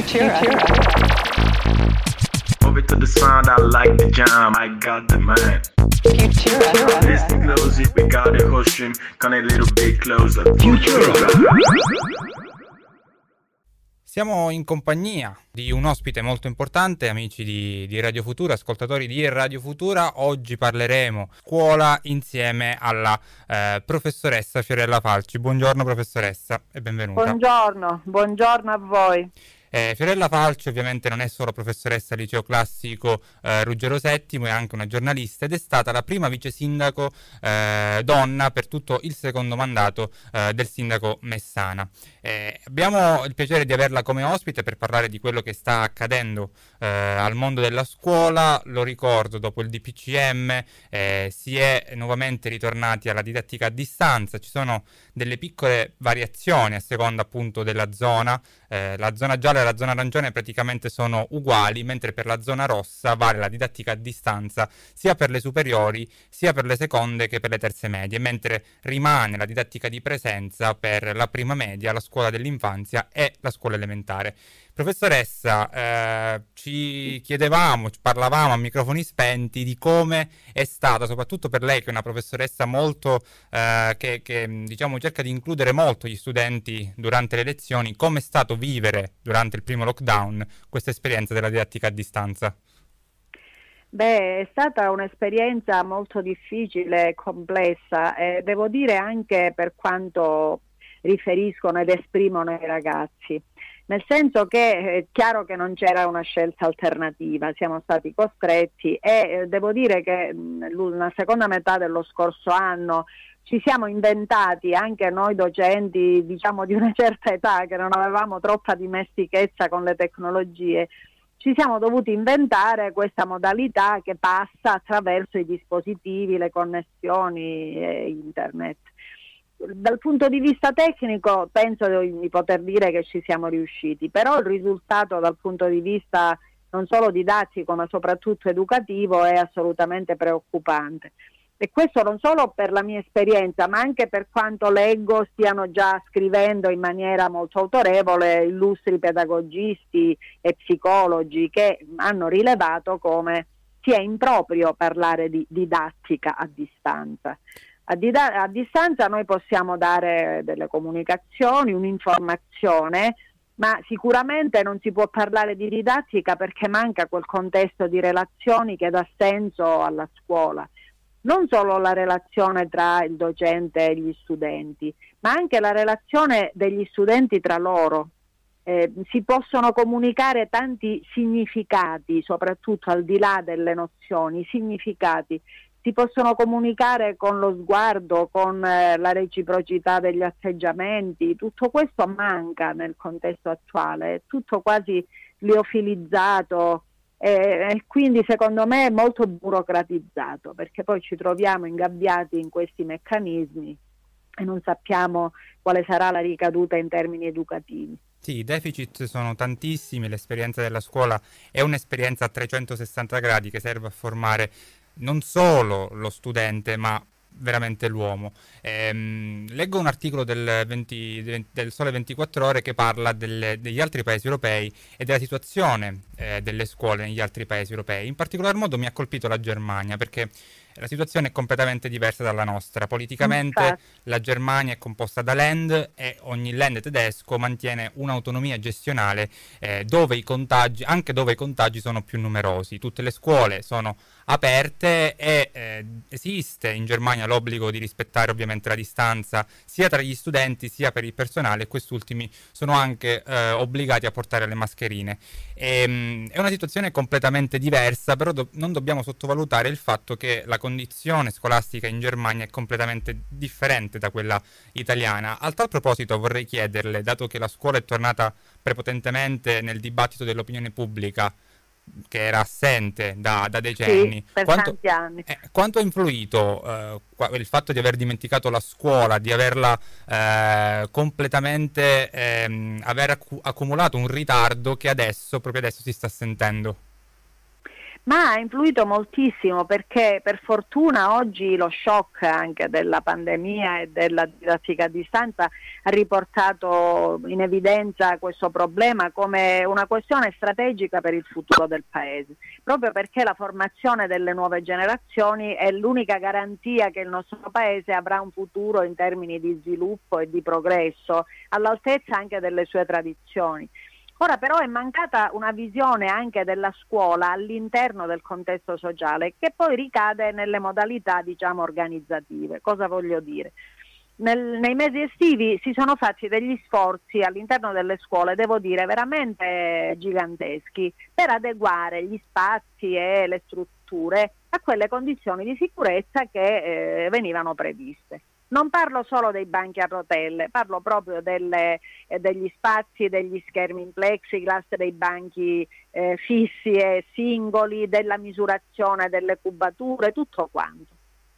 Futura. Move it to the sound, I like the jam, I got the man. Futura. Listen closely, we got the whole stream, come a little bit closer. Futura. Siamo in compagnia di un ospite molto importante, amici di, di, Radio Futura, ascoltatori di Radio Futura. Oggi parleremo scuola insieme alla eh, professoressa Fiorella Falci. Buongiorno professoressa e benvenuta. Buongiorno, buongiorno a voi. Eh, Fiorella Falci ovviamente non è solo professoressa al liceo classico eh, Ruggero VII, è anche una giornalista ed è stata la prima vice sindaco eh, donna per tutto il secondo mandato eh, del sindaco Messana. Eh, abbiamo il piacere di averla come ospite per parlare di quello che sta accadendo eh, al mondo della scuola. Lo ricordo, dopo il DPCM si è nuovamente ritornati alla didattica a distanza, ci sono delle piccole variazioni a seconda appunto della zona. la zona gialla e la zona arancione praticamente sono uguali, mentre per la zona rossa vale la didattica a distanza sia per le superiori sia per le seconde che per le terze medie, mentre rimane la didattica di presenza per la prima media, la scuola dell'infanzia e la scuola elementare. Professoressa, eh, ci chiedevamo, parlavamo a microfoni spenti di come è stata, soprattutto per lei che è una professoressa molto, eh, che, che diciamo cerca di includere molto gli studenti durante le lezioni, come è stato vivere durante il primo lockdown questa esperienza della didattica a distanza? Beh, è stata un'esperienza molto difficile complessa e devo dire anche per quanto riferiscono ed esprimono i ragazzi. Nel senso che è eh, chiaro che non c'era una scelta alternativa, siamo stati costretti e eh, devo dire che nella seconda metà dello scorso anno ci siamo inventati anche noi docenti diciamo di una certa età che non avevamo troppa dimestichezza con le tecnologie ci siamo dovuti inventare questa modalità che passa attraverso i dispositivi, le connessioni e internet dal punto di vista tecnico penso di poter dire che ci siamo riusciti, però il risultato dal punto di vista non solo didattico ma soprattutto educativo è assolutamente preoccupante. E questo non solo per la mia esperienza, ma anche per quanto leggo stiano già scrivendo in maniera molto autorevole illustri pedagogisti e psicologi che hanno rilevato come sia improprio parlare di didattica a distanza. A, di- a distanza noi possiamo dare delle comunicazioni, un'informazione, ma sicuramente non si può parlare di didattica perché manca quel contesto di relazioni che dà senso alla scuola. Non solo la relazione tra il docente e gli studenti, ma anche la relazione degli studenti tra loro. Eh, si possono comunicare tanti significati, soprattutto al di là delle nozioni, significati si possono comunicare con lo sguardo, con eh, la reciprocità degli atteggiamenti, tutto questo manca nel contesto attuale, è tutto quasi liofilizzato e, e quindi secondo me è molto burocratizzato perché poi ci troviamo ingabbiati in questi meccanismi e non sappiamo quale sarà la ricaduta in termini educativi. Sì, i deficit sono tantissimi, l'esperienza della scuola è un'esperienza a 360 gradi che serve a formare non solo lo studente, ma veramente l'uomo. Ehm, leggo un articolo del, 20, del, Sole 24 Ore che parla delle, degli altri paesi europei e della situazione eh, delle scuole negli altri paesi europei. In particolar modo mi ha colpito la Germania perché la situazione è completamente diversa dalla nostra. Politicamente Infatti. la Germania è composta da land e ogni land tedesco mantiene un'autonomia gestionale eh, dove i contagi, anche dove i contagi sono più numerosi. Tutte le scuole sono aperte e eh, esiste in Germania l'obbligo di rispettare ovviamente la distanza sia tra gli studenti sia per il personale e questi ultimi sono anche eh, obbligati a portare le mascherine. E, ehm, è una situazione completamente diversa, però do- non dobbiamo sottovalutare il fatto che la condizione scolastica in Germania è completamente differente da quella italiana. A tal proposito vorrei chiederle, dato che la scuola è tornata prepotentemente nel dibattito dell'opinione pubblica, che era assente da, da decenni. Sì, quanto, eh, quanto, ha influito eh, il fatto di aver dimenticato la scuola, di averla eh, completamente, ehm, aver accu- accumulato un ritardo che adesso, proprio adesso, si sta sentendo? Ma ha influito moltissimo perché per fortuna oggi lo shock anche della pandemia e della didattica a distanza ha riportato in evidenza questo problema come una questione strategica per il futuro del Paese, proprio perché la formazione delle nuove generazioni è l'unica garanzia che il nostro Paese avrà un futuro in termini di sviluppo e di progresso all'altezza anche delle sue tradizioni. Ora però è mancata una visione anche della scuola all'interno del contesto sociale che poi ricade nelle modalità diciamo organizzative. Cosa voglio dire? Nel, nei mesi estivi si sono fatti degli sforzi all'interno delle scuole, devo dire, veramente giganteschi per adeguare gli spazi e le strutture a quelle condizioni di sicurezza che eh, venivano previste. Non parlo solo dei banchi a rotelle, parlo proprio delle, eh, degli spazi, degli schermi in plexiglass, dei banchi eh, fissi e singoli, della misurazione delle cubature, tutto quanto.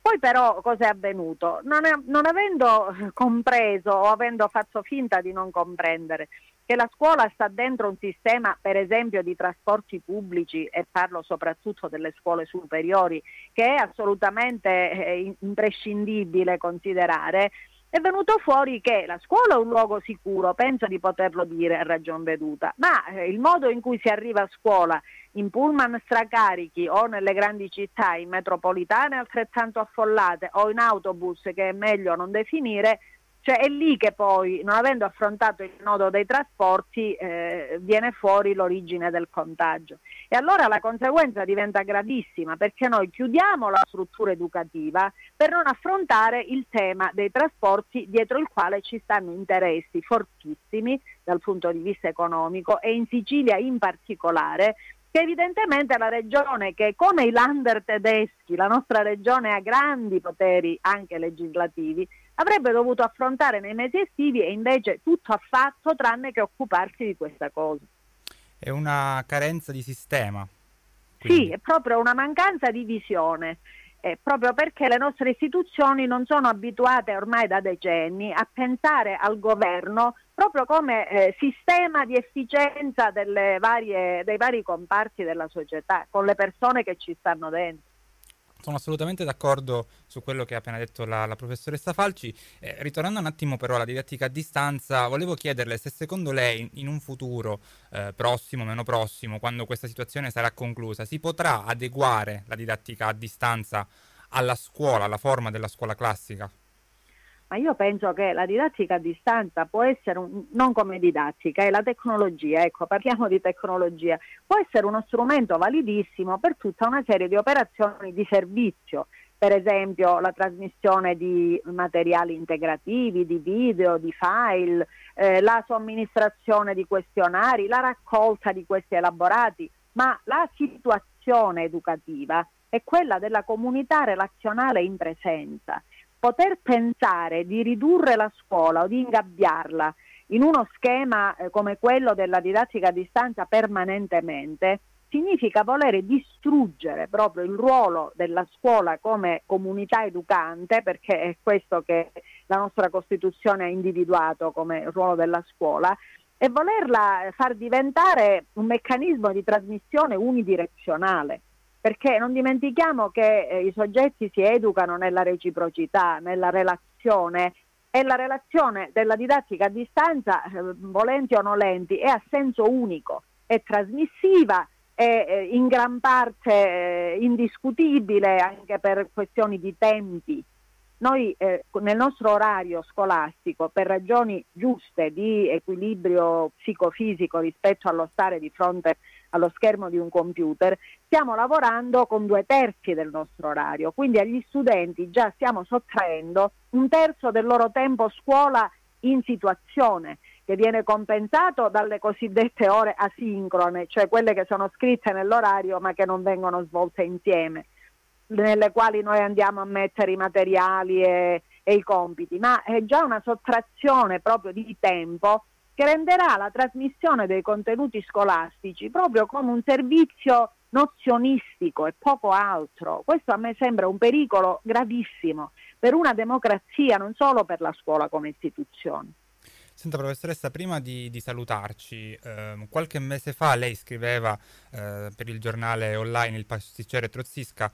Poi però cosa è avvenuto? Non, è, non avendo compreso o avendo fatto finta di non comprendere che la scuola sta dentro un sistema per esempio di trasporti pubblici e parlo soprattutto delle scuole superiori che è assolutamente eh, imprescindibile considerare, è venuto fuori che la scuola è un luogo sicuro, penso di poterlo dire a ragion veduta, ma eh, il modo in cui si arriva a scuola in pullman stracarichi o nelle grandi città, in metropolitane altrettanto affollate o in autobus che è meglio non definire, cioè è lì che poi, non avendo affrontato il nodo dei trasporti, eh, viene fuori l'origine del contagio. E allora la conseguenza diventa gravissima perché noi chiudiamo la struttura educativa per non affrontare il tema dei trasporti dietro il quale ci stanno interessi fortissimi dal punto di vista economico e in Sicilia in particolare che evidentemente la regione che come i lander tedeschi, la nostra regione ha grandi poteri anche legislativi, avrebbe dovuto affrontare nei mesi estivi e invece tutto ha fatto tranne che occuparsi di questa cosa. È una carenza di sistema. Quindi. Sì, è proprio una mancanza di visione. Eh, proprio perché le nostre istituzioni non sono abituate ormai da decenni a pensare al governo proprio come eh, sistema di efficienza varie, dei vari comparti della società, con le persone che ci stanno dentro. Sono assolutamente d'accordo su quello che ha appena detto la, la professoressa Falci. Eh, ritornando un attimo però alla didattica a distanza, volevo chiederle se secondo lei in un futuro eh, prossimo, meno prossimo, quando questa situazione sarà conclusa, si potrà adeguare la didattica a distanza alla scuola, alla forma della scuola classica? Ma io penso che la didattica a distanza può essere, un, non come didattica, è la tecnologia, ecco, parliamo di tecnologia, può essere uno strumento validissimo per tutta una serie di operazioni di servizio, per esempio la trasmissione di materiali integrativi, di video, di file, eh, la somministrazione di questionari, la raccolta di questi elaborati, ma la situazione educativa è quella della comunità relazionale in presenza poter pensare di ridurre la scuola o di ingabbiarla in uno schema eh, come quello della didattica a distanza permanentemente significa volere distruggere proprio il ruolo della scuola come comunità educante, perché è questo che la nostra Costituzione ha individuato come ruolo della scuola, e volerla far diventare un meccanismo di trasmissione unidirezionale perché non dimentichiamo che eh, i soggetti si educano nella reciprocità, nella relazione e la relazione della didattica a distanza, eh, volenti o nolenti, è a senso unico, è trasmissiva, è eh, in gran parte eh, indiscutibile anche per questioni di tempi. Noi eh, nel nostro orario scolastico, per ragioni giuste di equilibrio psicofisico rispetto allo stare di fronte allo schermo di un computer, stiamo lavorando con due terzi del nostro orario, quindi agli studenti già stiamo sottraendo un terzo del loro tempo scuola in situazione che viene compensato dalle cosiddette ore asincrone, cioè quelle che sono scritte nell'orario ma che non vengono svolte insieme, nelle quali noi andiamo a mettere i materiali e, e i compiti, ma è già una sottrazione proprio di tempo che renderà la trasmissione dei contenuti scolastici proprio come un servizio nozionistico e poco altro. Questo a me sembra un pericolo gravissimo per una democrazia, non solo per la scuola come istituzione. Senta professoressa, prima di, di salutarci, eh, qualche mese fa lei scriveva eh, per il giornale online Il Pasticcere Trozzisca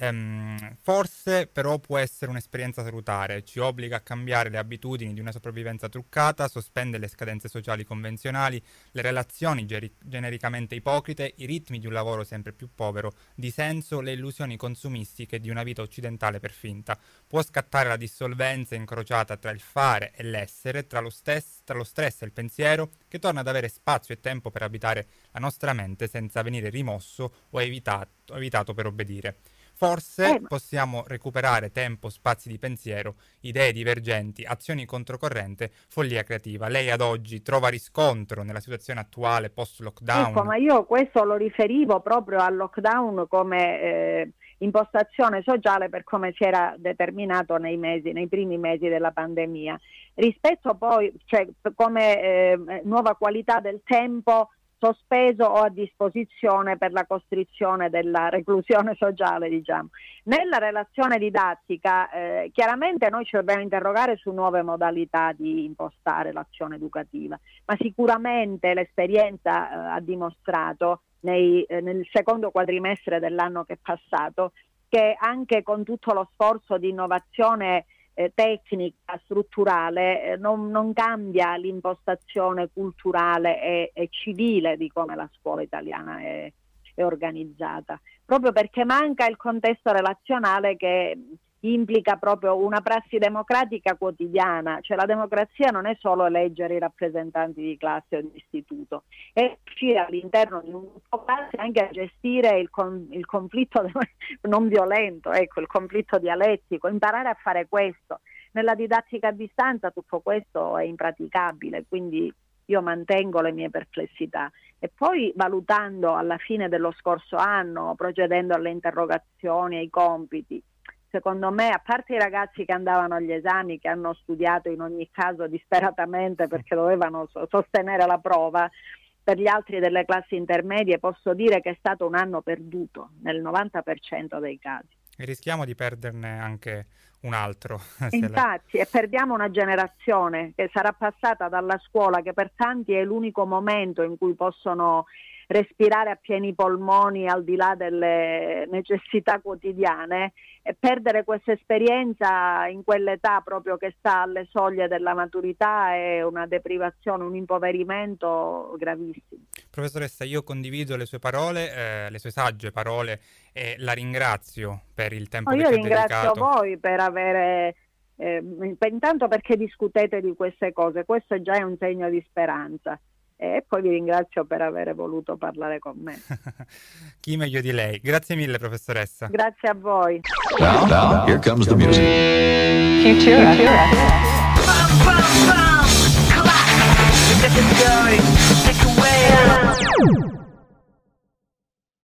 Ehm, forse però può essere un'esperienza salutare, ci obbliga a cambiare le abitudini di una sopravvivenza truccata, sospende le scadenze sociali convenzionali, le relazioni geri- genericamente ipocrite, i ritmi di un lavoro sempre più povero, di senso, le illusioni consumistiche di una vita occidentale per finta. Può scattare la dissolvenza incrociata tra il fare e l'essere, tra lo, stes- tra lo stress e il pensiero, che torna ad avere spazio e tempo per abitare la nostra mente senza venire rimosso o evitato, evitato per obbedire. Forse eh, possiamo recuperare tempo, spazi di pensiero, idee divergenti, azioni controcorrente, follia creativa. Lei ad oggi trova riscontro nella situazione attuale post-lockdown? Ecco, ma io questo lo riferivo proprio al lockdown come eh, impostazione sociale per come si era determinato nei, mesi, nei primi mesi della pandemia. Rispetto poi, cioè, come eh, nuova qualità del tempo sospeso o a disposizione per la costrizione della reclusione sociale, diciamo. Nella relazione didattica eh, chiaramente noi ci dobbiamo interrogare su nuove modalità di impostare l'azione educativa, ma sicuramente l'esperienza eh, ha dimostrato nei, eh, nel secondo quadrimestre dell'anno che è passato che anche con tutto lo sforzo di innovazione eh, tecnica, strutturale, eh, non, non, cambia l'impostazione culturale e, e, civile di come la scuola italiana è, è organizzata, proprio perché manca il contesto relazionale che implica proprio una prassi democratica quotidiana, cioè la democrazia non è solo eleggere i rappresentanti di classe o di istituto, è riuscire all'interno di un gruppo classe anche a gestire il, con, il conflitto non violento, ecco, il conflitto dialettico, imparare a fare questo. Nella didattica a distanza tutto questo è impraticabile, quindi io mantengo le mie perplessità e poi valutando alla fine dello scorso anno, procedendo alle interrogazioni, ai compiti, secondo me, a parte i ragazzi che andavano agli esami, che hanno studiato in ogni caso disperatamente perché dovevano sostenere la prova, per gli altri delle classi intermedie posso dire che è stato un anno perduto nel 90% dei casi. E rischiamo di perderne anche un altro. Infatti, e perdiamo una generazione che sarà passata dalla scuola, che per tanti è l'unico momento in cui possono respirare a pieni polmoni al di là delle necessità quotidiane e perdere questa esperienza in quell'età proprio che sta alle soglie della maturità è una deprivazione, un impoverimento gravissimo. Professoressa, io condivido le sue parole, eh, le sue sagge parole e la ringrazio per il tempo no, che ci ha dedicato. Io ringrazio voi per avere eh, intanto perché discutete di queste cose, questo già è un segno di speranza e poi vi ringrazio per aver voluto parlare con me. Chi meglio di lei? Grazie mille professoressa. Grazie a voi. Now, now, here comes the music. Futura. Futura.